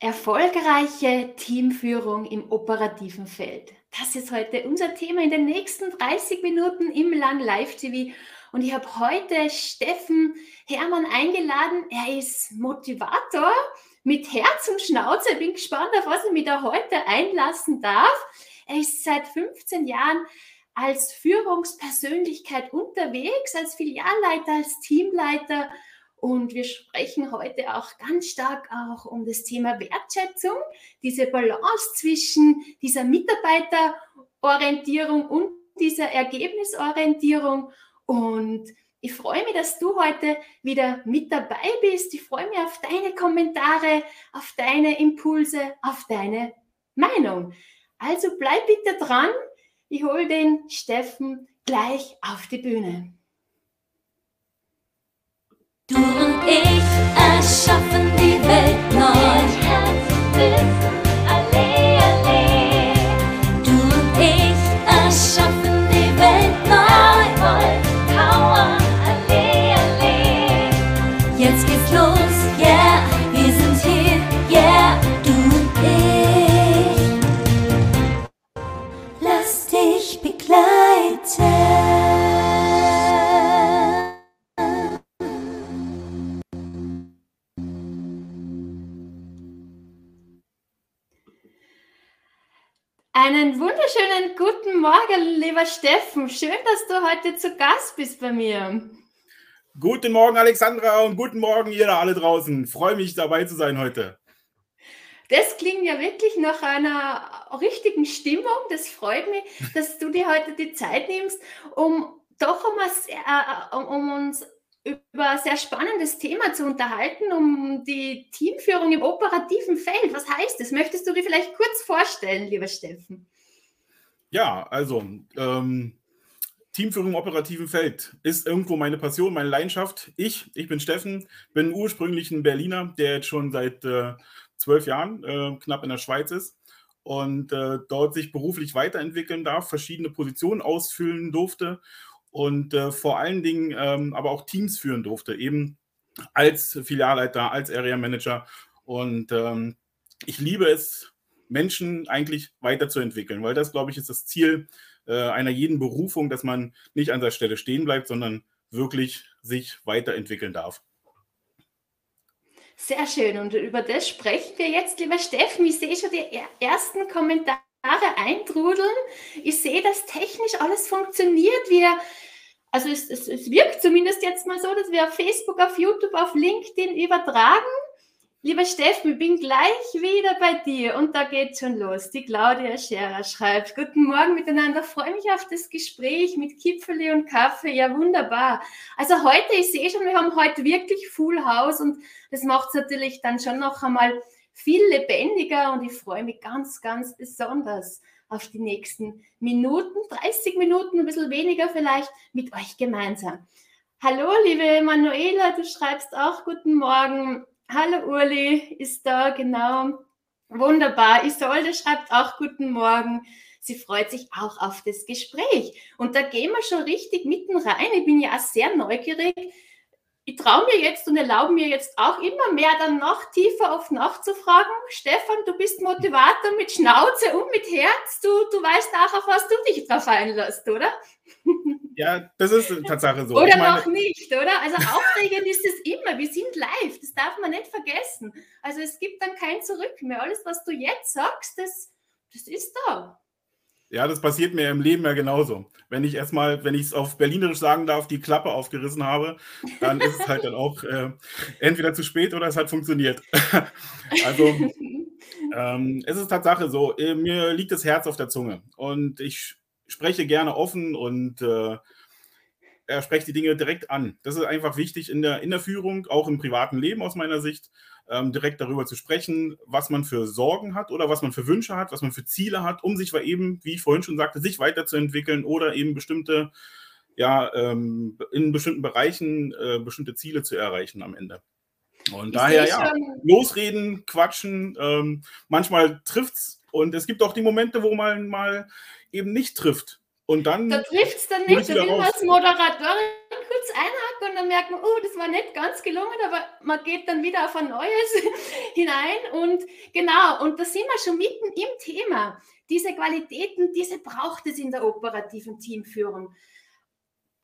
Erfolgreiche Teamführung im operativen Feld. Das ist heute unser Thema in den nächsten 30 Minuten im Lang Live TV. Und ich habe heute Steffen Hermann eingeladen. Er ist Motivator mit Herz und Schnauze. Ich bin gespannt, auf was ich mich da heute einlassen darf. Er ist seit 15 Jahren als Führungspersönlichkeit unterwegs, als Filialleiter, als Teamleiter und wir sprechen heute auch ganz stark auch um das Thema Wertschätzung, diese Balance zwischen dieser Mitarbeiterorientierung und dieser Ergebnisorientierung. Und ich freue mich, dass du heute wieder mit dabei bist. Ich freue mich auf deine Kommentare, auf deine Impulse, auf deine Meinung. Also bleib bitte dran. Ich hole den Steffen gleich auf die Bühne. Du und ich erschaffen Steffen. Schön, dass du heute zu Gast bist bei mir. Guten Morgen, Alexandra, und guten Morgen, ihr da alle draußen. Freue mich, dabei zu sein heute. Das klingt ja wirklich nach einer richtigen Stimmung. Das freut mich, dass du dir heute die Zeit nimmst, um doch um, äh, um uns über ein sehr spannendes Thema zu unterhalten, um die Teamführung im operativen Feld. Was heißt das? Möchtest du dir vielleicht kurz vorstellen, lieber Steffen? Ja, also ähm, Teamführung im operativen Feld ist irgendwo meine Passion, meine Leidenschaft. Ich, ich bin Steffen, bin ursprünglich ein Berliner, der jetzt schon seit äh, zwölf Jahren äh, knapp in der Schweiz ist und äh, dort sich beruflich weiterentwickeln darf, verschiedene Positionen ausfüllen durfte und äh, vor allen Dingen ähm, aber auch Teams führen durfte, eben als Filialleiter, als Area Manager. Und ähm, ich liebe es, Menschen eigentlich weiterzuentwickeln, weil das, glaube ich, ist das Ziel äh, einer jeden Berufung, dass man nicht an der Stelle stehen bleibt, sondern wirklich sich weiterentwickeln darf. Sehr schön. Und über das sprechen wir jetzt, lieber Steffen. Ich sehe schon die ersten Kommentare eintrudeln. Ich sehe, dass technisch alles funktioniert. Wir also es, es, es wirkt zumindest jetzt mal so, dass wir auf Facebook, auf YouTube, auf LinkedIn übertragen. Lieber Steffen, ich bin gleich wieder bei dir und da geht schon los. Die Claudia Scherer schreibt, guten Morgen miteinander, freue mich auf das Gespräch mit Kipfeli und Kaffee, ja wunderbar. Also heute, ich sehe schon, wir haben heute wirklich Full House und das macht es natürlich dann schon noch einmal viel lebendiger und ich freue mich ganz, ganz besonders auf die nächsten Minuten, 30 Minuten, ein bisschen weniger vielleicht, mit euch gemeinsam. Hallo, liebe Manuela, du schreibst auch guten Morgen. Hallo, Uli ist da, genau. Wunderbar. Isolde schreibt auch guten Morgen. Sie freut sich auch auf das Gespräch. Und da gehen wir schon richtig mitten rein. Ich bin ja auch sehr neugierig ich traue mir jetzt und erlaube mir jetzt auch immer mehr, dann noch tiefer oft nachzufragen. Stefan, du bist Motivator mit Schnauze und mit Herz. Du, du weißt auch, auf was du dich drauf einlässt, oder? Ja, das ist Tatsache so. Oder meine, noch nicht, oder? Also aufregend ist es immer. Wir sind live, das darf man nicht vergessen. Also es gibt dann kein Zurück mehr. Alles, was du jetzt sagst, das, das ist da. Ja, das passiert mir im Leben ja genauso. Wenn ich erstmal, wenn ich es auf Berlinerisch sagen darf, die Klappe aufgerissen habe, dann ist es halt dann auch äh, entweder zu spät oder es hat funktioniert. also ähm, es ist Tatsache so, äh, mir liegt das Herz auf der Zunge und ich spreche gerne offen und äh, er spricht die Dinge direkt an. Das ist einfach wichtig in der, in der Führung, auch im privaten Leben aus meiner Sicht ähm, direkt darüber zu sprechen, was man für Sorgen hat oder was man für Wünsche hat, was man für Ziele hat, um sich eben, wie ich vorhin schon sagte, sich weiterzuentwickeln oder eben bestimmte, ja, ähm, in bestimmten Bereichen äh, bestimmte Ziele zu erreichen am Ende. Und ich daher, ja, losreden, quatschen, ähm, manchmal es und es gibt auch die Momente, wo man mal eben nicht trifft. Und dann. Da trifft es dann nicht. Du willst als Moderatorin kurz einhaken und dann merkt man, oh, das war nicht ganz gelungen, aber man geht dann wieder auf ein neues hinein und genau, und da sind wir schon mitten im Thema. Diese Qualitäten, diese braucht es in der operativen Teamführung.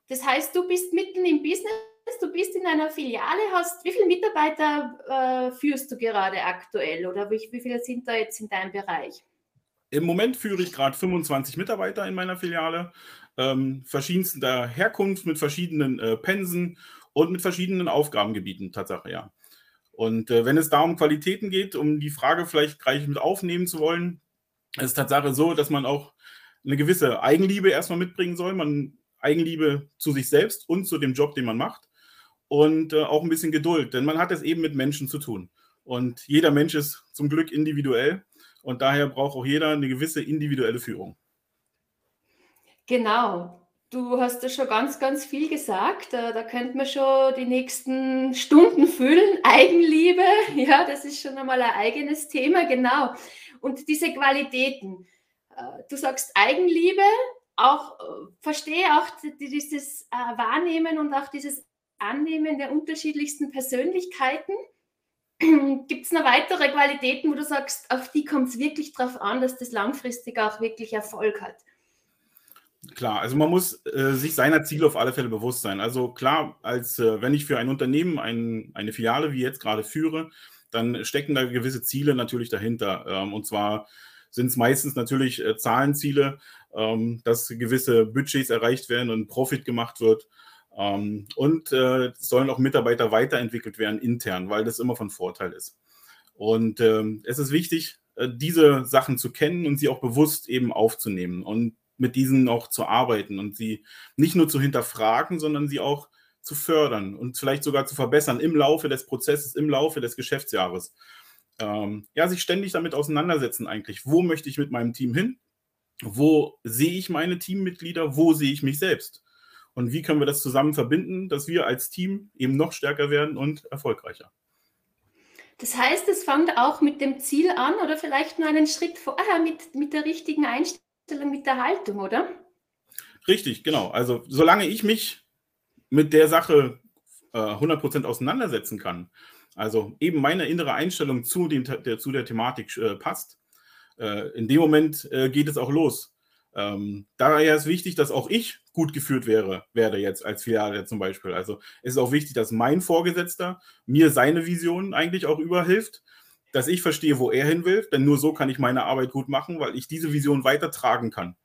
Das heißt, du bist mitten im Business, du bist in einer Filiale, hast, wie viele Mitarbeiter äh, führst du gerade aktuell oder wie, wie viele sind da jetzt in deinem Bereich? Im Moment führe ich gerade 25 Mitarbeiter in meiner Filiale, ähm, verschiedenster Herkunft, mit verschiedenen äh, Pensen und mit verschiedenen Aufgabengebieten, Tatsache, ja. Und äh, wenn es da um Qualitäten geht, um die Frage vielleicht gleich mit aufnehmen zu wollen, ist Tatsache so, dass man auch eine gewisse Eigenliebe erstmal mitbringen soll. Man Eigenliebe zu sich selbst und zu dem Job, den man macht. Und äh, auch ein bisschen Geduld, denn man hat es eben mit Menschen zu tun. Und jeder Mensch ist zum Glück individuell und daher braucht auch jeder eine gewisse individuelle Führung. Genau. Du hast ja schon ganz, ganz viel gesagt. Da, da könnte man schon die nächsten Stunden füllen. Eigenliebe, ja, das ist schon einmal ein eigenes Thema, genau. Und diese Qualitäten. Äh, du sagst Eigenliebe, auch äh, verstehe auch dieses äh, Wahrnehmen und auch dieses Annehmen der unterschiedlichsten Persönlichkeiten. Gibt es noch weitere Qualitäten, wo du sagst, auf die kommt es wirklich darauf an, dass das langfristig auch wirklich Erfolg hat? Klar, also man muss äh, sich seiner Ziele auf alle Fälle bewusst sein. Also klar, als äh, wenn ich für ein Unternehmen ein, eine Filiale wie jetzt gerade führe, dann stecken da gewisse Ziele natürlich dahinter. Ähm, und zwar sind es meistens natürlich äh, Zahlenziele, ähm, dass gewisse Budgets erreicht werden und Profit gemacht wird. Ähm, und äh, sollen auch Mitarbeiter weiterentwickelt werden intern, weil das immer von Vorteil ist. Und ähm, es ist wichtig, äh, diese Sachen zu kennen und sie auch bewusst eben aufzunehmen und mit diesen auch zu arbeiten und sie nicht nur zu hinterfragen, sondern sie auch zu fördern und vielleicht sogar zu verbessern im Laufe des Prozesses, im Laufe des Geschäftsjahres ähm, ja, sich ständig damit auseinandersetzen eigentlich. Wo möchte ich mit meinem Team hin? Wo sehe ich meine Teammitglieder? Wo sehe ich mich selbst? Und wie können wir das zusammen verbinden, dass wir als Team eben noch stärker werden und erfolgreicher? Das heißt, es fängt auch mit dem Ziel an oder vielleicht nur einen Schritt vorher mit, mit der richtigen Einstellung, mit der Haltung, oder? Richtig, genau. Also solange ich mich mit der Sache äh, 100% auseinandersetzen kann, also eben meine innere Einstellung zu, dem, der, zu der Thematik äh, passt. Äh, in dem Moment äh, geht es auch los. Ähm, daher ist wichtig, dass auch ich gut geführt wäre, werde jetzt als Filiale zum Beispiel. Also es ist auch wichtig, dass mein Vorgesetzter mir seine Vision eigentlich auch überhilft, dass ich verstehe, wo er hin will, denn nur so kann ich meine Arbeit gut machen, weil ich diese Vision weitertragen kann.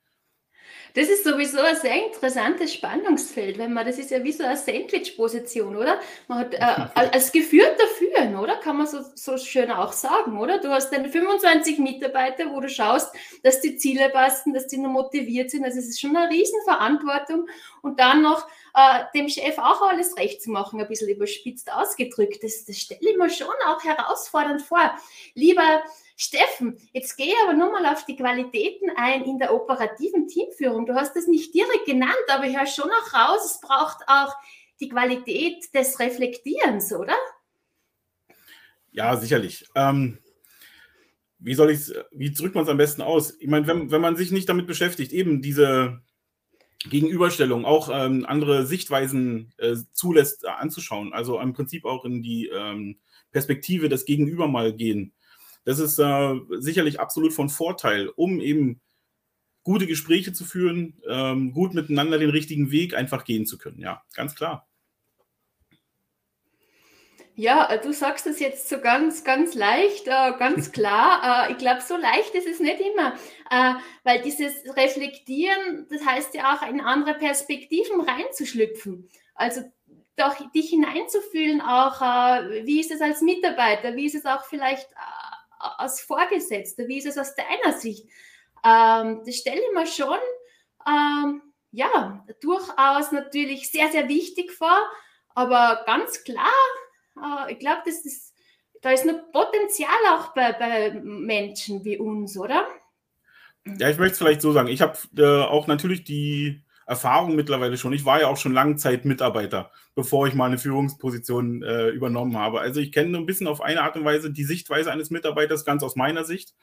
Das ist sowieso ein sehr interessantes Spannungsfeld, wenn man, das ist ja wie so eine Sandwich-Position, oder? Man hat äh, als geführter Führen, oder? Kann man so, so schön auch sagen, oder? Du hast deine 25 Mitarbeiter, wo du schaust, dass die Ziele passen, dass die nur motiviert sind. Also es ist schon eine Riesenverantwortung. Und dann noch äh, dem Chef auch alles recht zu machen, ein bisschen überspitzt ausgedrückt. Das, das stelle ich mir schon auch herausfordernd vor. Lieber Steffen, jetzt gehe aber nochmal auf die Qualitäten ein in der operativen Teamführung. Du hast das nicht direkt genannt, aber ich höre schon auch raus, es braucht auch die Qualität des Reflektierens, oder? Ja, sicherlich. Ähm, wie soll ich wie drückt man es am besten aus? Ich meine, wenn, wenn man sich nicht damit beschäftigt, eben diese Gegenüberstellung, auch ähm, andere Sichtweisen äh, zulässt, äh, anzuschauen, also im Prinzip auch in die ähm, Perspektive des Gegenüber mal gehen, das ist äh, sicherlich absolut von Vorteil, um eben gute Gespräche zu führen, ähm, gut miteinander den richtigen Weg einfach gehen zu können. Ja, ganz klar. Ja, äh, du sagst es jetzt so ganz, ganz leicht, äh, ganz klar. Äh, ich glaube, so leicht ist es nicht immer, weil dieses Reflektieren, das heißt ja auch in andere Perspektiven reinzuschlüpfen. Also doch dich hineinzufühlen, auch wie ist es als Mitarbeiter, wie ist es auch vielleicht als Vorgesetzter? Wie ist es aus deiner Sicht? Ähm, das stelle ich mir schon ähm, ja, durchaus natürlich sehr, sehr wichtig vor, aber ganz klar, äh, ich glaube, da ist noch Potenzial auch bei, bei Menschen wie uns, oder? Ja, ich möchte es vielleicht so sagen. Ich habe äh, auch natürlich die Erfahrung mittlerweile schon. Ich war ja auch schon lange Zeit Mitarbeiter, bevor ich mal eine Führungsposition äh, übernommen habe. Also ich kenne ein bisschen auf eine Art und Weise die Sichtweise eines Mitarbeiters ganz aus meiner Sicht.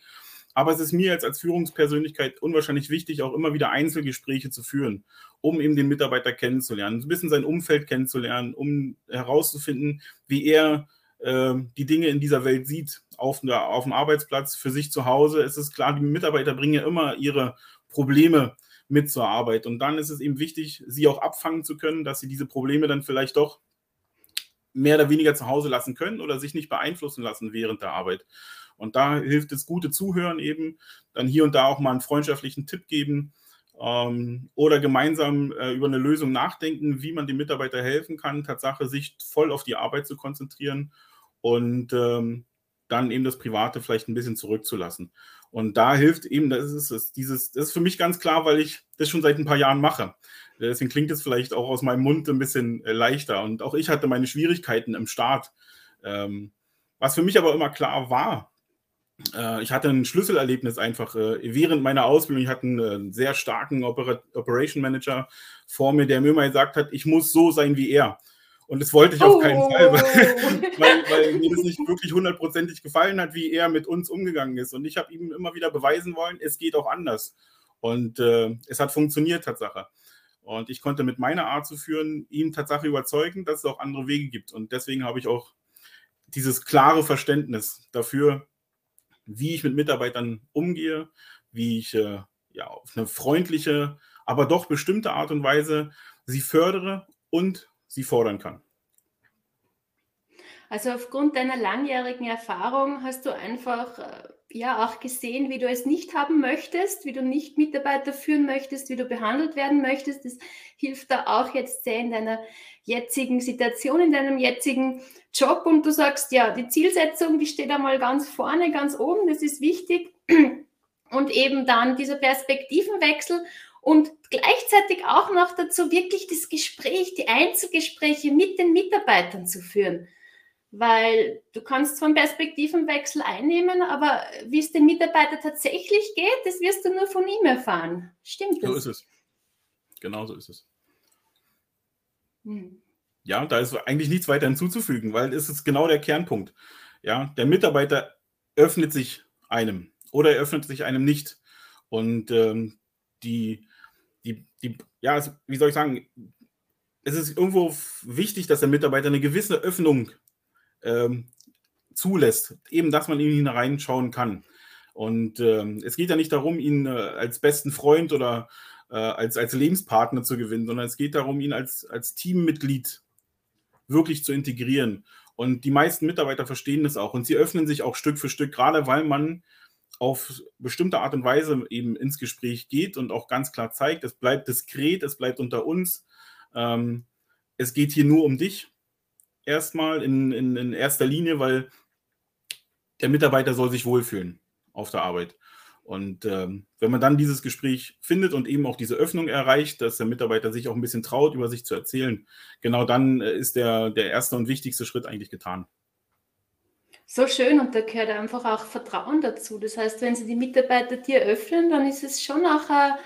Aber es ist mir jetzt als Führungspersönlichkeit unwahrscheinlich wichtig, auch immer wieder Einzelgespräche zu führen, um eben den Mitarbeiter kennenzulernen, ein bisschen sein Umfeld kennenzulernen, um herauszufinden, wie er äh, die Dinge in dieser Welt sieht, auf, auf dem Arbeitsplatz, für sich zu Hause. Es ist klar, die Mitarbeiter bringen ja immer ihre Probleme mit zur Arbeit. Und dann ist es eben wichtig, sie auch abfangen zu können, dass sie diese Probleme dann vielleicht doch mehr oder weniger zu Hause lassen können oder sich nicht beeinflussen lassen während der Arbeit. Und da hilft es gute Zuhören eben, dann hier und da auch mal einen freundschaftlichen Tipp geben ähm, oder gemeinsam äh, über eine Lösung nachdenken, wie man dem Mitarbeiter helfen kann, Tatsache sich voll auf die Arbeit zu konzentrieren und ähm, dann eben das Private vielleicht ein bisschen zurückzulassen. Und da hilft eben, das ist es, dieses, das ist für mich ganz klar, weil ich das schon seit ein paar Jahren mache. Deswegen klingt es vielleicht auch aus meinem Mund ein bisschen äh, leichter. Und auch ich hatte meine Schwierigkeiten im Start. Ähm, was für mich aber immer klar war, ich hatte ein Schlüsselerlebnis einfach äh, während meiner Ausbildung. Ich hatte einen sehr starken Operation Manager vor mir, der mir immer gesagt hat, ich muss so sein wie er. Und das wollte ich auf keinen Fall, weil, oh. weil, weil, mir das nicht wirklich hundertprozentig gefallen hat, wie er mit uns umgegangen ist. Und ich habe ihm immer wieder beweisen wollen, es geht auch anders. Und äh, es hat funktioniert, Tatsache. Und ich konnte mit meiner Art zu führen, ihm Tatsache überzeugen, dass es auch andere Wege gibt. Und deswegen habe ich auch dieses klare Verständnis dafür, wie ich mit Mitarbeitern umgehe, wie ich äh, ja, auf eine freundliche, aber doch bestimmte Art und Weise sie fördere und sie fordern kann. Also aufgrund deiner langjährigen Erfahrung hast du einfach äh, ja auch gesehen, wie du es nicht haben möchtest, wie du nicht Mitarbeiter führen möchtest, wie du behandelt werden möchtest. Das hilft da auch jetzt sehr in deiner jetzigen Situation, in deinem jetzigen Job. Und du sagst, ja, die Zielsetzung, die steht einmal ganz vorne, ganz oben, das ist wichtig. Und eben dann dieser Perspektivenwechsel und gleichzeitig auch noch dazu wirklich das Gespräch, die Einzelgespräche mit den Mitarbeitern zu führen. Weil du kannst zwar einen Perspektivenwechsel einnehmen, aber wie es den Mitarbeiter tatsächlich geht, das wirst du nur von ihm erfahren. Stimmt das? So ist es. Genau so ist es. Hm. Ja, da ist eigentlich nichts weiter hinzuzufügen, weil es ist genau der Kernpunkt. Ja, der Mitarbeiter öffnet sich einem oder er öffnet sich einem nicht. Und ähm, die, die, die, ja, wie soll ich sagen, es ist irgendwo wichtig, dass der Mitarbeiter eine gewisse Öffnung ähm, zulässt, eben, dass man in ihn reinschauen kann. Und ähm, es geht ja nicht darum, ihn äh, als besten Freund oder äh, als, als Lebenspartner zu gewinnen, sondern es geht darum, ihn als, als Teammitglied wirklich zu integrieren. Und die meisten Mitarbeiter verstehen das auch und sie öffnen sich auch Stück für Stück, gerade weil man auf bestimmte Art und Weise eben ins Gespräch geht und auch ganz klar zeigt, es bleibt diskret, es bleibt unter uns. Ähm, es geht hier nur um dich erstmal in, in, in erster Linie, weil der Mitarbeiter soll sich wohlfühlen auf der Arbeit. Und ähm, wenn man dann dieses Gespräch findet und eben auch diese Öffnung erreicht, dass der Mitarbeiter sich auch ein bisschen traut, über sich zu erzählen, genau dann äh, ist der, der erste und wichtigste Schritt eigentlich getan. So schön und da gehört einfach auch Vertrauen dazu. Das heißt, wenn sie die Mitarbeiter dir öffnen, dann ist es schon auch eine,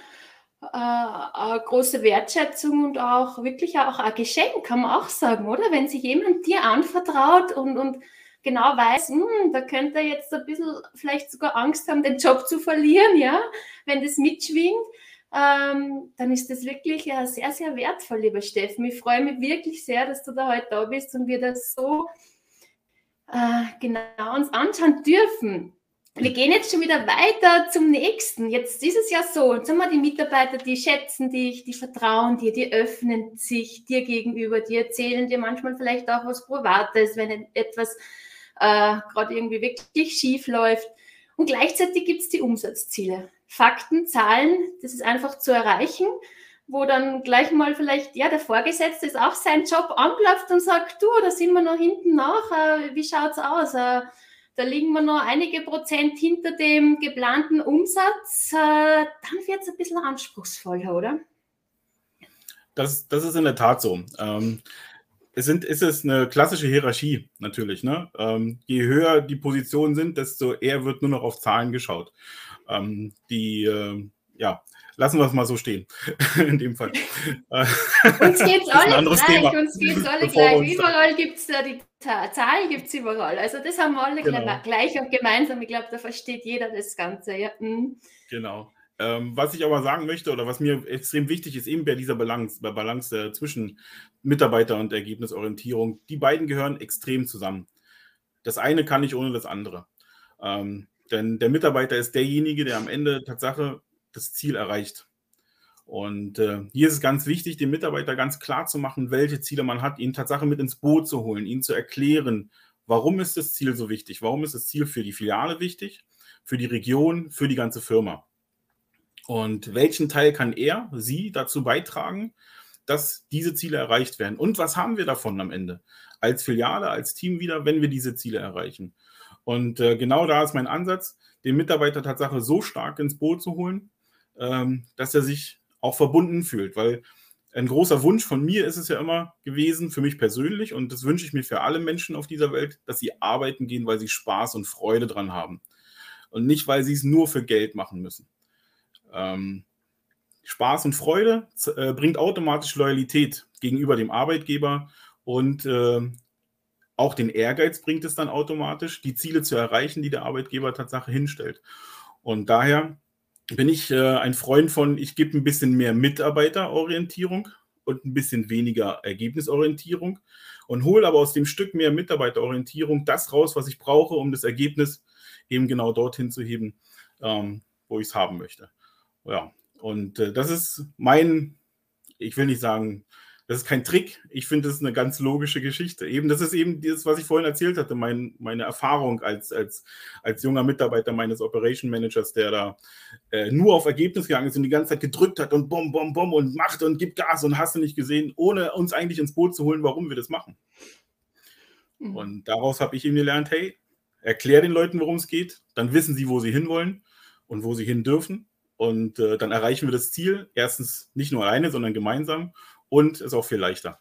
eine große Wertschätzung und auch wirklich auch ein Geschenk, kann man auch sagen, oder? Wenn sich jemand dir anvertraut und, und genau weiß, hm, da könnte er jetzt ein bisschen vielleicht sogar Angst haben, den Job zu verlieren, ja, wenn das mitschwingt, ähm, dann ist das wirklich äh, sehr, sehr wertvoll, lieber Steffen. Ich freue mich wirklich sehr, dass du da heute da bist und wir das so äh, genau uns anschauen dürfen. Wir gehen jetzt schon wieder weiter zum nächsten. Jetzt ist es ja so, jetzt haben wir die Mitarbeiter, die schätzen dich, die vertrauen dir, die öffnen sich dir gegenüber, die erzählen dir manchmal vielleicht auch was Privates, wenn etwas äh, gerade irgendwie wirklich schief läuft. Und gleichzeitig gibt es die Umsatzziele. Fakten, Zahlen, das ist einfach zu erreichen wo dann gleich mal vielleicht, ja, der Vorgesetzte ist auch sein Job anklopft und sagt, du, da sind wir noch hinten nach, äh, wie schaut's aus? Äh, da liegen wir noch einige Prozent hinter dem geplanten Umsatz. Äh, dann wird es ein bisschen anspruchsvoller, oder? Das, das ist in der Tat so. Ähm, es, sind, es ist eine klassische Hierarchie natürlich. Ne? Ähm, je höher die Positionen sind, desto eher wird nur noch auf Zahlen geschaut. Ähm, die, äh, ja, lassen wir es mal so stehen. In dem Fall. uns geht es alle gleich, Thema. uns geht es alle gleich. Überall gibt es äh, die Zahlen, gibt es überall. Also das haben wir alle genau. gleich und gemeinsam. Ich glaube, da versteht jeder das Ganze. Ja. Mhm. Genau. Ähm, was ich aber sagen möchte oder was mir extrem wichtig ist, eben bei dieser Balance, bei Balance äh, zwischen Mitarbeiter und Ergebnisorientierung, die beiden gehören extrem zusammen. Das eine kann nicht ohne das andere. Ähm, denn der Mitarbeiter ist derjenige, der am Ende Tatsache das Ziel erreicht. Und äh, hier ist es ganz wichtig, dem Mitarbeiter ganz klar zu machen, welche Ziele man hat, ihn Tatsache mit ins Boot zu holen, ihn zu erklären, warum ist das Ziel so wichtig, warum ist das Ziel für die Filiale wichtig, für die Region, für die ganze Firma. Und welchen Teil kann er, sie dazu beitragen, dass diese Ziele erreicht werden? Und was haben wir davon am Ende? Als Filiale, als Team wieder, wenn wir diese Ziele erreichen? Und äh, genau da ist mein Ansatz, den Mitarbeiter Tatsache so stark ins Boot zu holen, ähm, dass er sich auch verbunden fühlt. Weil ein großer Wunsch von mir ist es ja immer gewesen, für mich persönlich, und das wünsche ich mir für alle Menschen auf dieser Welt, dass sie arbeiten gehen, weil sie Spaß und Freude dran haben. Und nicht, weil sie es nur für Geld machen müssen. Ähm, Spaß und Freude äh, bringt automatisch Loyalität gegenüber dem Arbeitgeber und äh, auch den Ehrgeiz bringt es dann automatisch, die Ziele zu erreichen, die der Arbeitgeber tatsächlich hinstellt. Und daher bin ich äh, ein Freund von, ich gebe ein bisschen mehr Mitarbeiterorientierung und ein bisschen weniger Ergebnisorientierung und hole aber aus dem Stück mehr Mitarbeiterorientierung das raus, was ich brauche, um das Ergebnis eben genau dorthin zu heben, ähm, wo ich es haben möchte. Ja, und äh, das ist mein, ich will nicht sagen, das ist kein Trick. Ich finde, das ist eine ganz logische Geschichte. Eben, das ist eben das, was ich vorhin erzählt hatte, mein, meine Erfahrung als, als, als junger Mitarbeiter meines Operation Managers, der da äh, nur auf Ergebnis gegangen ist und die ganze Zeit gedrückt hat und bom, bom, bom und macht und gibt Gas und hast du nicht gesehen, ohne uns eigentlich ins Boot zu holen, warum wir das machen. Mhm. Und daraus habe ich ihm gelernt, hey, erklär den Leuten, worum es geht, dann wissen sie, wo sie hinwollen und wo sie hin dürfen. Und äh, dann erreichen wir das Ziel, erstens nicht nur alleine, sondern gemeinsam. Und ist auch viel leichter.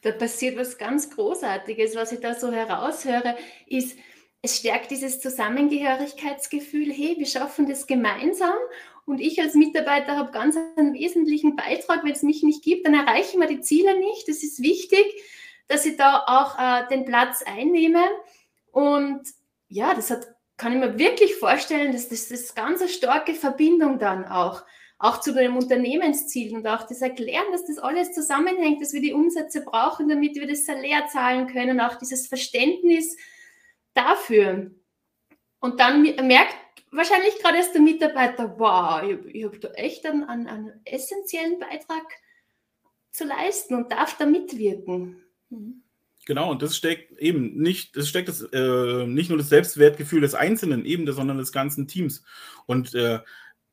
Da passiert was ganz Großartiges, was ich da so heraushöre, ist, es stärkt dieses Zusammengehörigkeitsgefühl, hey, wir schaffen das gemeinsam. Und ich als Mitarbeiter habe ganz einen wesentlichen Beitrag, wenn es mich nicht gibt, dann erreichen wir die Ziele nicht. Es ist wichtig, dass ich da auch äh, den Platz einnehme. Und ja, das hat kann ich mir wirklich vorstellen, dass das, das ganz eine starke Verbindung dann auch, auch zu dem Unternehmensziel und auch das Erklären, dass das alles zusammenhängt, dass wir die Umsätze brauchen, damit wir das Salär zahlen können, auch dieses Verständnis dafür. Und dann merkt wahrscheinlich gerade erst der Mitarbeiter, wow, ich, ich habe da echt einen, einen, einen, essentiellen Beitrag zu leisten und darf da mitwirken. Mhm. Genau, und das steckt eben nicht, das steckt das, äh, nicht nur das Selbstwertgefühl des Einzelnen eben, sondern des ganzen Teams. Und äh,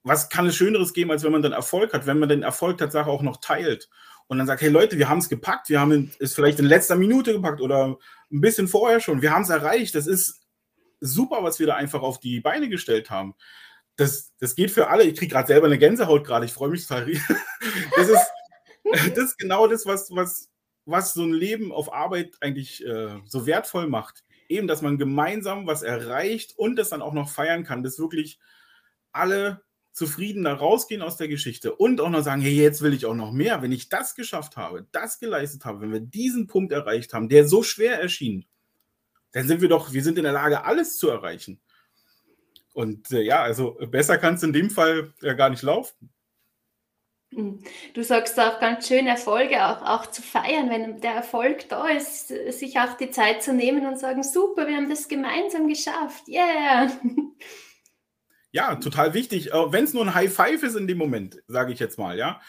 was kann es Schöneres geben, als wenn man dann Erfolg hat, wenn man den Erfolg tatsächlich auch noch teilt und dann sagt, hey Leute, wir haben es gepackt, wir haben es vielleicht in letzter Minute gepackt oder ein bisschen vorher schon, wir haben es erreicht, das ist super, was wir da einfach auf die Beine gestellt haben. Das, das geht für alle. Ich kriege gerade selber eine Gänsehaut gerade, ich freue mich total. Das ist, das ist genau das, was, was, was so ein Leben auf Arbeit eigentlich äh, so wertvoll macht. Eben, dass man gemeinsam was erreicht und das dann auch noch feiern kann, dass wirklich alle zufrieden da rausgehen aus der Geschichte und auch noch sagen, hey, jetzt will ich auch noch mehr. Wenn ich das geschafft habe, das geleistet habe, wenn wir diesen Punkt erreicht haben, der so schwer erschien, dann sind wir doch, wir sind in der Lage, alles zu erreichen. Und äh, ja, also besser kann es in dem Fall ja gar nicht laufen. Hm. Du sagst auch ganz schön, Erfolge auch, auch zu feiern, wenn der Erfolg da ist, sich auch die Zeit zu nehmen und sagen, super, wir haben das gemeinsam geschafft, yeah. Ja, total wichtig. Äh, wenn es nur ein High Five ist in dem Moment, sage ich jetzt mal, ja.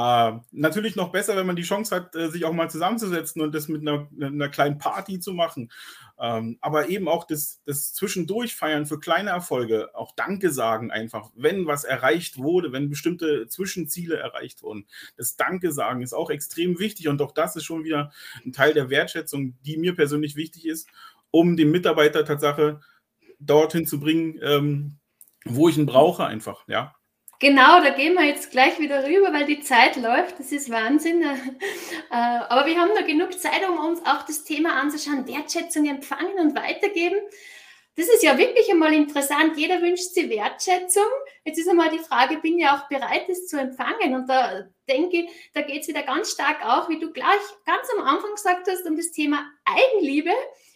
Äh, natürlich noch besser, wenn man die Chance hat, äh, sich auch mal zusammenzusetzen und das mit einer, einer kleinen Party zu machen. Ähm, aber eben auch das, das Zwischendurchfeiern für kleine Erfolge, auch Danke sagen einfach, wenn was erreicht wurde, wenn bestimmte Zwischenziele erreicht wurden. Das Danke sagen ist auch extrem wichtig und auch das ist schon wieder ein Teil der Wertschätzung, die mir persönlich wichtig ist, um den Mitarbeiter Tatsache dorthin zu bringen, ähm, wo ich ihn brauche, einfach, ja. Genau, da gehen wir jetzt gleich wieder rüber, weil die Zeit läuft. Das ist Wahnsinn. Äh, aber wir haben noch genug Zeit, um uns auch das Thema anzuschauen. Wertschätzung empfangen und weitergeben. das ist ja wirklich einmal interessant. Jeder wünscht sich Wertschätzung. Jetzt ist einmal die Frage, bin ich auch bereit, das zu empfangen? Und da denke ich, da geht es wieder ganz stark auch, wie du gleich ganz am Anfang gesagt hast, um das Thema Eigenliebe.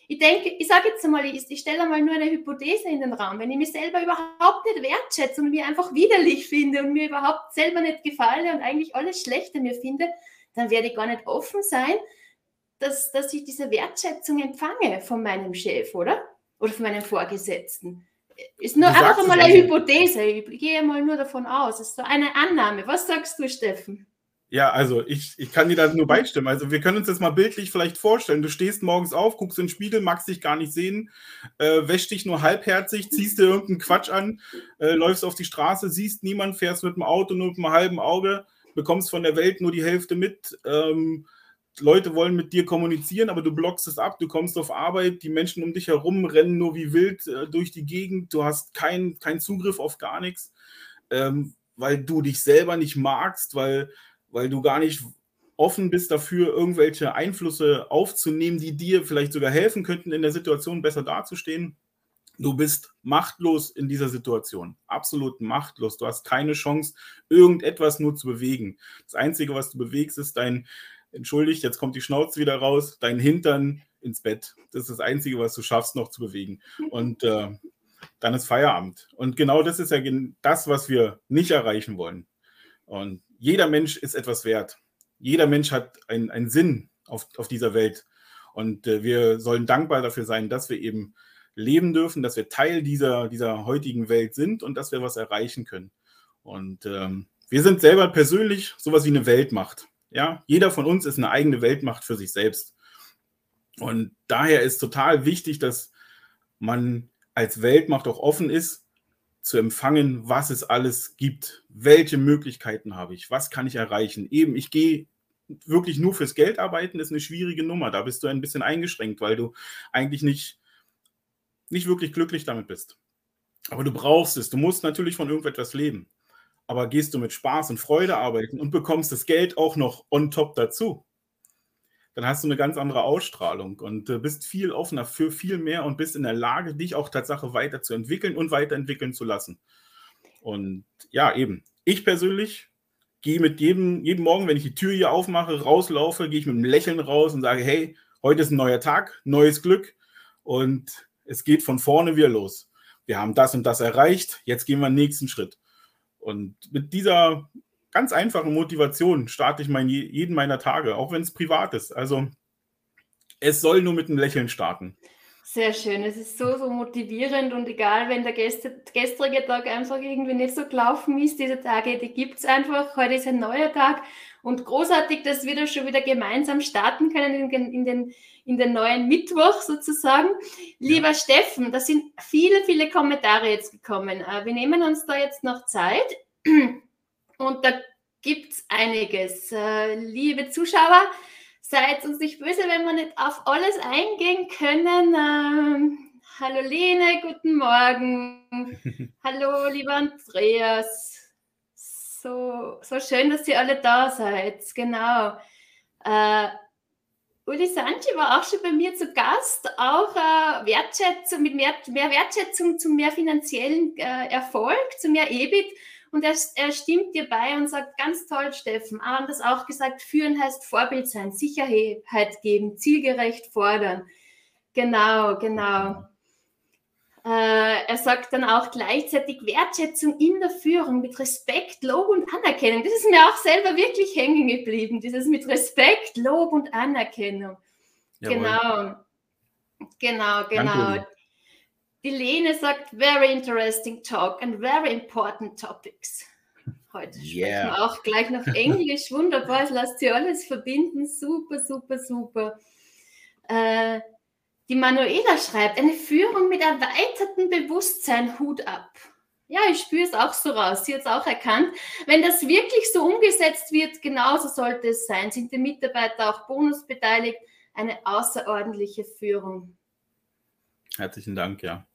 Ich denke, ich sage jetzt einmal, ich, ich stelle einmal nur eine Hypothese in den Raum. Wenn ich mich selber überhaupt nicht wertschätze und mir einfach widerlich finde und mir überhaupt selber nicht gefalle und eigentlich alles Schlechte mir finde, dann werde ich gar nicht offen sein, dass, dass ich diese Wertschätzung empfange von meinem Chef, oder? Oder von meinem Vorgesetzten. Ist nur du einfach einmal eine Hypothese. Ich gehe mal nur davon aus. Es ist so eine Annahme. Was sagst du, Steffen? Ja, also ich, ich kann dir da nur beistimmen. Also wir können uns das mal bildlich vielleicht vorstellen. Du stehst morgens auf, guckst in den Spiegel, magst dich gar nicht sehen, äh, wäschst dich nur halbherzig, ziehst dir irgendeinen Quatsch an, äh, läufst auf die Straße, siehst niemand, fährst mit dem Auto nur mit einem halben Auge, bekommst von der Welt nur die Hälfte mit. Ähm, Leute wollen mit dir kommunizieren, aber du blockst es ab, du kommst auf Arbeit, die Menschen um dich herum rennen nur wie wild äh, durch die Gegend, du hast keinen kein Zugriff auf gar nichts, ähm, weil du dich selber nicht magst, weil, weil du gar nicht offen bist dafür, irgendwelche Einflüsse aufzunehmen, die dir vielleicht sogar helfen könnten, in der Situation besser dazustehen. Du bist machtlos in dieser Situation, absolut machtlos. Du hast keine Chance, irgendetwas nur zu bewegen. Das Einzige, was du bewegst, ist dein, entschuldigt, jetzt kommt die Schnauze wieder raus, dein Hintern ins Bett. Das ist das Einzige, was du schaffst, noch zu bewegen. Und äh, dann ist Feierabend. Und genau das ist ja das, was wir nicht erreichen wollen. Und jeder Mensch ist etwas wert. Jeder Mensch hat einen, einen Sinn auf, auf dieser Welt. Und äh, wir sollen dankbar dafür sein, dass wir eben leben dürfen, dass wir Teil dieser, dieser heutigen Welt sind und dass wir was erreichen können. Und ähm, wir sind selber persönlich sowas wie eine Weltmacht. Ja, jeder von uns ist eine eigene Weltmacht für sich selbst. Und daher ist total wichtig, dass man als Weltmacht auch offen ist, zu empfangen, was es alles gibt. Welche Möglichkeiten habe ich? Was kann ich erreichen? Eben, ich gehe wirklich nur fürs Geld arbeiten, ist eine schwierige Nummer. Da bist du ein bisschen eingeschränkt, weil du eigentlich nicht, nicht wirklich glücklich damit bist. Aber du brauchst es. Du musst natürlich von irgendetwas leben aber gehst du mit Spaß und Freude arbeiten und bekommst das Geld auch noch on top dazu, dann hast du eine ganz andere Ausstrahlung und äh, bist viel offener für viel mehr und bist in der Lage, dich auch tatsächlich weiterzuentwickeln und weiterentwickeln zu lassen. Und ja, eben, ich persönlich gehe mit jedem, jedem Morgen, wenn ich die Tür hier aufmache, rauslaufe, gehe ich mit einem Lächeln raus und sage, hey, heute ist ein neuer Tag, neues Glück und es geht von vorne wieder los. Wir haben das und das erreicht, jetzt gehen wir den nächsten Schritt. Und mit dieser ganz einfachen Motivation starte ich mein, jeden meiner Tage, auch wenn es privat ist. Also es soll nur mit einem Lächeln starten. Sehr schön. Es ist so, so motivierend und egal, wenn der gestrige Tag einfach irgendwie nicht so gelaufen ist, diese Tage, die gibt es einfach. Heute ist ein neuer Tag und großartig, dass wir da schon wieder gemeinsam starten können in den, in den, in den neuen Mittwoch sozusagen. Lieber ja. Steffen, da sind viele, viele Kommentare jetzt gekommen. Äh, wir nehmen uns da jetzt noch Zeit und da gibt es einiges. Äh, liebe Zuschauer, seid uns nicht böse, wenn wir nicht auf alles eingehen können. Ähm, hallo Lene, guten Morgen. hallo, lieber Andreas so, so schön, dass ihr alle da seid. Genau. Äh, Uli Sanchi war auch schon bei mir zu Gast, auch äh, Wertschätzung, mit mehr, mehr, Wertschätzung zu mehr finanziellen äh, Erfolg, zu mehr EBIT. Und er, er, stimmt dir bei und sagt, ganz toll, Steffen. Aber das auch gesagt, führen heißt Vorbild sein, Sicherheit geben, zielgerecht fordern. Genau, genau. Äh, er sagt dann auch gleichzeitig Wertschätzung in der Führung mit Respekt, Lob und Anerkennung. Das ist mir auch selber wirklich hängen geblieben, dieses mit Respekt, Lob und Anerkennung. Jawohl. Genau, genau, genau. Danke. Die Lene sagt, very interesting talk and very important topics. Heute yeah. sprechen wir auch gleich noch Englisch. Wunderbar, es lässt sich alles verbinden. Super, super, super. Äh, die Manuela schreibt, eine Führung mit erweitertem Bewusstsein, Hut ab. Ja, ich spüre es auch so raus. Sie hat es auch erkannt. Wenn das wirklich so umgesetzt wird, genauso sollte es sein. Sind die Mitarbeiter auch bonusbeteiligt? Eine außerordentliche Führung. Herzlichen Dank, ja.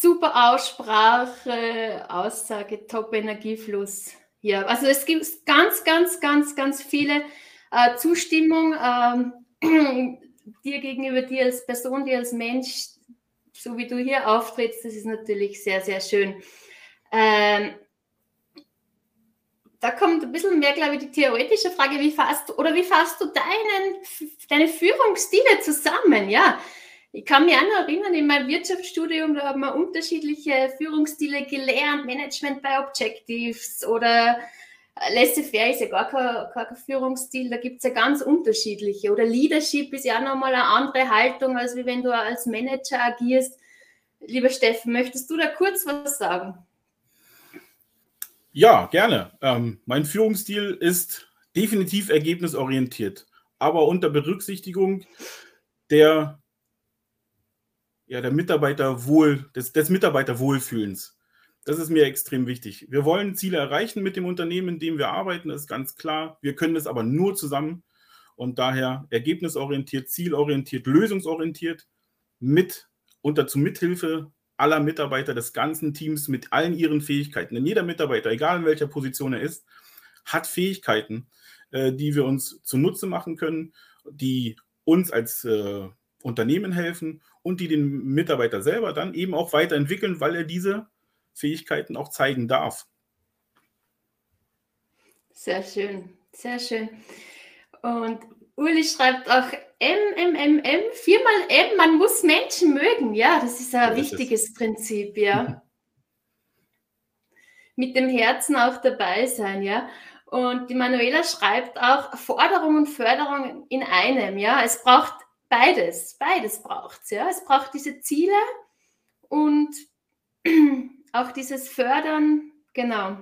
Super Aussprache, Aussage, Top-Energiefluss. Ja, also es gibt ganz, ganz, ganz, ganz viele äh, Zustimmung. Ähm, dir gegenüber, dir als Person, dir als Mensch, so wie du hier auftrittst, das ist natürlich sehr, sehr schön. Ähm, da kommt ein bisschen mehr, glaube ich, die theoretische Frage, wie fasst du oder wie fasst du deinen, deine Führungsstile zusammen? Ja, ich kann mich auch noch erinnern, in meinem Wirtschaftsstudium, da haben wir unterschiedliche Führungsstile gelernt, Management by Objectives oder äh, Laissez-faire ist ja gar kein, kein Führungsstil, da gibt es ja ganz unterschiedliche. Oder Leadership ist ja nochmal eine andere Haltung, als wenn du als Manager agierst. Lieber Steffen, möchtest du da kurz was sagen? Ja, gerne. Ähm, mein Führungsstil ist definitiv ergebnisorientiert, aber unter Berücksichtigung der, ja, der Mitarbeiterwohl, des, des Mitarbeiterwohlfühlens. Das ist mir extrem wichtig. Wir wollen Ziele erreichen mit dem Unternehmen, in dem wir arbeiten, das ist ganz klar. Wir können es aber nur zusammen und daher ergebnisorientiert, zielorientiert, lösungsorientiert mit unter zu Mithilfe aller Mitarbeiter des ganzen Teams mit allen ihren Fähigkeiten. Denn jeder Mitarbeiter, egal in welcher Position er ist, hat Fähigkeiten, äh, die wir uns zunutze machen können, die uns als äh, Unternehmen helfen und die den Mitarbeiter selber dann eben auch weiterentwickeln, weil er diese Fähigkeiten auch zeigen darf. Sehr schön, sehr schön. Und Uli schreibt auch M, M, M, M, viermal M, man muss Menschen mögen. Ja, das ist ein ja, wichtiges ist... Prinzip, ja. Mit dem Herzen auch dabei sein, ja. Und die Manuela schreibt auch Forderung und Förderung in einem, ja. Es braucht beides, beides braucht es, ja. Es braucht diese Ziele und auch dieses Fördern, genau.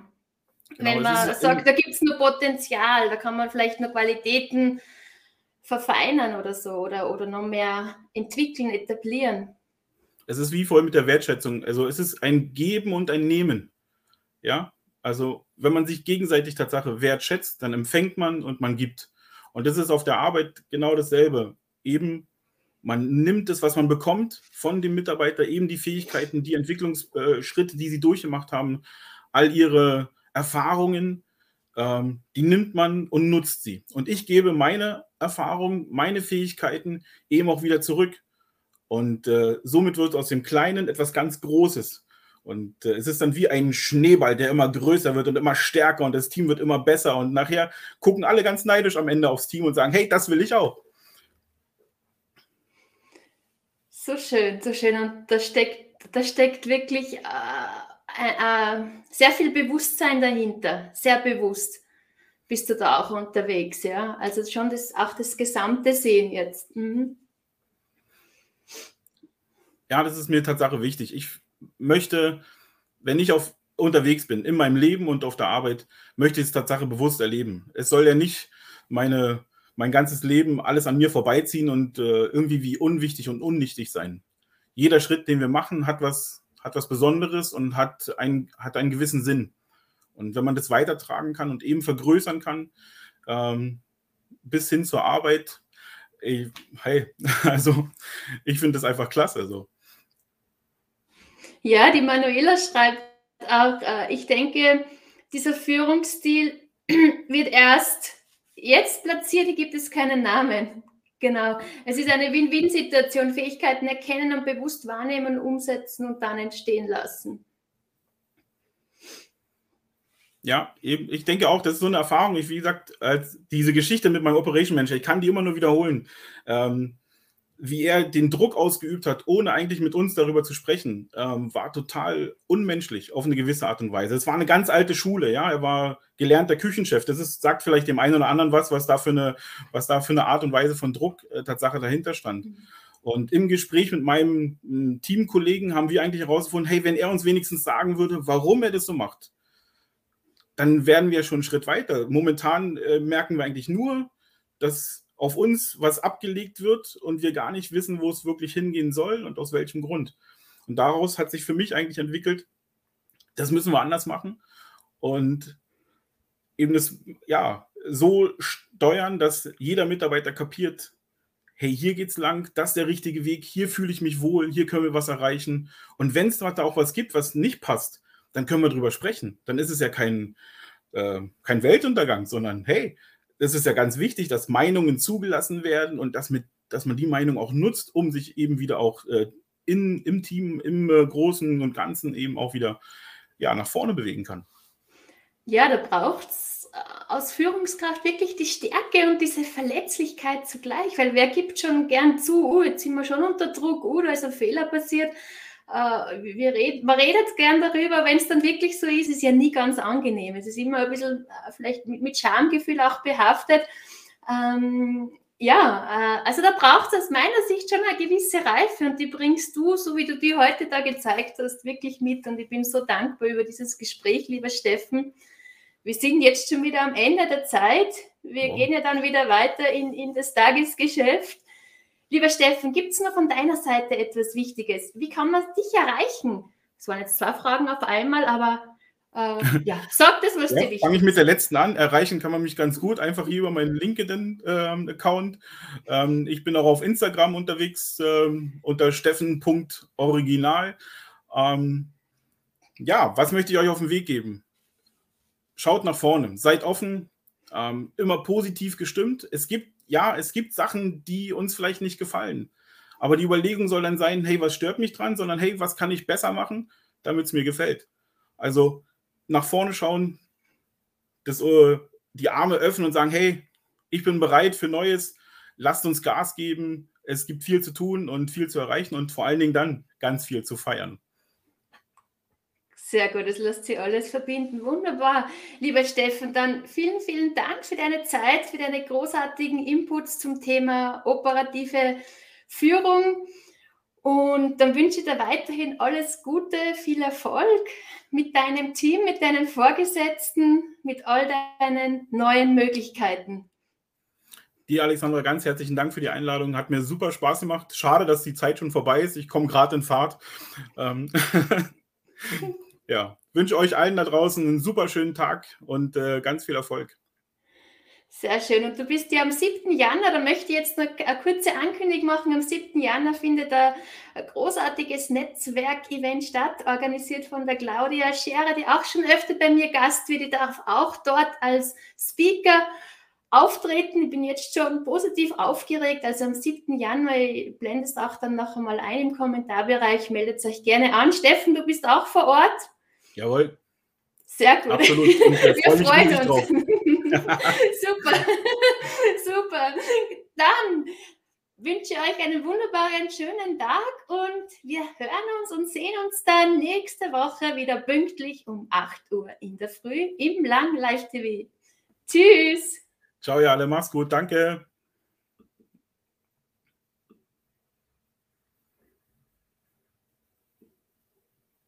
genau Wenn man sagt, da gibt es nur Potenzial, da kann man vielleicht nur Qualitäten verfeinern oder so oder, oder noch mehr entwickeln, etablieren. Es ist wie vorhin mit der Wertschätzung. Also es ist ein Geben und ein Nehmen. Ja, also wenn man sich gegenseitig Tatsache wertschätzt, dann empfängt man und man gibt. Und das ist auf der Arbeit genau dasselbe. Eben, man nimmt es, was man bekommt von dem Mitarbeiter, eben die Fähigkeiten, die Entwicklungsschritte, die sie durchgemacht haben, all ihre Erfahrungen, ähm, die nimmt man und nutzt sie. Und ich gebe meine Erfahrung, meine Fähigkeiten eben auch wieder zurück. Und äh, somit wird aus dem Kleinen etwas ganz Großes. Und äh, es ist dann wie ein Schneeball, der immer größer wird und immer stärker und das Team wird immer besser. Und nachher gucken alle ganz neidisch am Ende aufs Team und sagen, hey, das will ich auch. So schön, so schön. Und da steckt, da steckt wirklich äh, äh, sehr viel Bewusstsein dahinter, sehr bewusst bist du da auch unterwegs, ja? Also schon das, auch das gesamte Sehen jetzt. Mhm. Ja, das ist mir Tatsache wichtig. Ich möchte, wenn ich auf, unterwegs bin, in meinem Leben und auf der Arbeit, möchte ich es Tatsache bewusst erleben. Es soll ja nicht meine, mein ganzes Leben alles an mir vorbeiziehen und äh, irgendwie wie unwichtig und unnichtig sein. Jeder Schritt, den wir machen, hat was, hat was Besonderes und hat, ein, hat einen gewissen Sinn. Und wenn man das weitertragen kann und eben vergrößern kann, ähm, bis hin zur Arbeit, ey, hey, also ich finde das einfach klasse. So. Ja, die Manuela schreibt auch, äh, ich denke, dieser Führungsstil wird erst jetzt platziert, hier gibt es keinen Namen. Genau. Es ist eine Win-Win-Situation, Fähigkeiten erkennen und bewusst wahrnehmen, umsetzen und dann entstehen lassen. Ja, eben, ich denke auch, das ist so eine Erfahrung. Ich, wie gesagt, als diese Geschichte mit meinem Operation Manager, ich kann die immer nur wiederholen. Ähm, wie er den Druck ausgeübt hat, ohne eigentlich mit uns darüber zu sprechen, ähm, war total unmenschlich auf eine gewisse Art und Weise. Es war eine ganz alte Schule, ja. Er war gelernter Küchenchef. Das ist, sagt vielleicht dem einen oder anderen was, was da für eine, was da für eine Art und Weise von Druck äh, Tatsache dahinter stand. Mhm. Und im Gespräch mit meinem Teamkollegen haben wir eigentlich herausgefunden, hey, wenn er uns wenigstens sagen würde, warum er das so macht, dann werden wir schon einen Schritt weiter. Momentan äh, merken wir eigentlich nur, dass auf uns was abgelegt wird und wir gar nicht wissen, wo es wirklich hingehen soll und aus welchem Grund. Und daraus hat sich für mich eigentlich entwickelt, das müssen wir anders machen und eben das, ja, so steuern, dass jeder Mitarbeiter kapiert, hey, hier geht's lang, das ist der richtige Weg, hier fühle ich mich wohl, hier können wir was erreichen. Und wenn es da auch was gibt, was nicht passt, dann können wir drüber sprechen. Dann ist es ja kein, äh, kein Weltuntergang, sondern hey, es ist ja ganz wichtig, dass Meinungen zugelassen werden und dass, mit, dass man die Meinung auch nutzt, um sich eben wieder auch äh, in, im Team, im äh, Großen und Ganzen eben auch wieder ja, nach vorne bewegen kann. Ja, da braucht es äh, aus Führungskraft wirklich die Stärke und diese Verletzlichkeit zugleich, weil wer gibt schon gern zu, oh, jetzt sind wir schon unter Druck, oh, da ist ein Fehler passiert. Äh, wir red, man redet gern darüber, wenn es dann wirklich so ist, ist ja nie ganz angenehm. Es ist immer ein bisschen äh, vielleicht mit, mit Schamgefühl auch behaftet. Ähm, ja, äh, also da braucht es aus meiner Sicht schon eine gewisse Reife und die bringst du, so wie du die heute da gezeigt hast, wirklich mit. Und ich bin so dankbar über dieses Gespräch, lieber Steffen. Wir sind jetzt schon wieder am Ende der Zeit. Wir wow. gehen ja dann wieder weiter in, in das Tagesgeschäft. Lieber Steffen, gibt es noch von deiner Seite etwas Wichtiges? Wie kann man dich erreichen? Das waren jetzt zwei Fragen auf einmal, aber äh, ja, sag das, was ja, dir wichtig Fange ich mit der letzten an. Erreichen kann man mich ganz gut, einfach hier über meinen LinkedIn-Account. Ähm, ich bin auch auf Instagram unterwegs ähm, unter steffen.original. Ähm, ja, was möchte ich euch auf den Weg geben? Schaut nach vorne, seid offen, ähm, immer positiv gestimmt. Es gibt, ja, es gibt Sachen, die uns vielleicht nicht gefallen. Aber die Überlegung soll dann sein, hey, was stört mich dran, sondern hey, was kann ich besser machen, damit es mir gefällt. Also nach vorne schauen, das, uh, die Arme öffnen und sagen, hey, ich bin bereit für Neues, lasst uns Gas geben, es gibt viel zu tun und viel zu erreichen und vor allen Dingen dann ganz viel zu feiern. Sehr gut, das lässt sich alles verbinden. Wunderbar. Lieber Steffen, dann vielen, vielen Dank für deine Zeit, für deine großartigen Inputs zum Thema operative Führung. Und dann wünsche ich dir weiterhin alles Gute, viel Erfolg mit deinem Team, mit deinen Vorgesetzten, mit all deinen neuen Möglichkeiten. Dir, Alexandra, ganz herzlichen Dank für die Einladung. Hat mir super Spaß gemacht. Schade, dass die Zeit schon vorbei ist. Ich komme gerade in Fahrt. Ähm ja, wünsche euch allen da draußen einen super schönen Tag und äh, ganz viel Erfolg. Sehr schön. Und du bist ja am 7. Januar, da möchte ich jetzt noch eine kurze Ankündigung machen. Am 7. Januar findet ein großartiges Netzwerk-Event statt, organisiert von der Claudia Scherer, die auch schon öfter bei mir Gast wird. Die darf auch dort als Speaker auftreten. Ich bin jetzt schon positiv aufgeregt. Also am 7. Januar, ich blende es auch dann noch einmal ein im Kommentarbereich, meldet euch gerne an. Steffen, du bist auch vor Ort. Jawohl. Sehr gut. Absolut. Wir freuen uns. Super. Super. Dann wünsche ich euch einen wunderbaren, schönen Tag und wir hören uns und sehen uns dann nächste Woche wieder pünktlich um 8 Uhr in der Früh im Lang Live TV. Tschüss. Ciao, ihr alle. Mach's gut. Danke.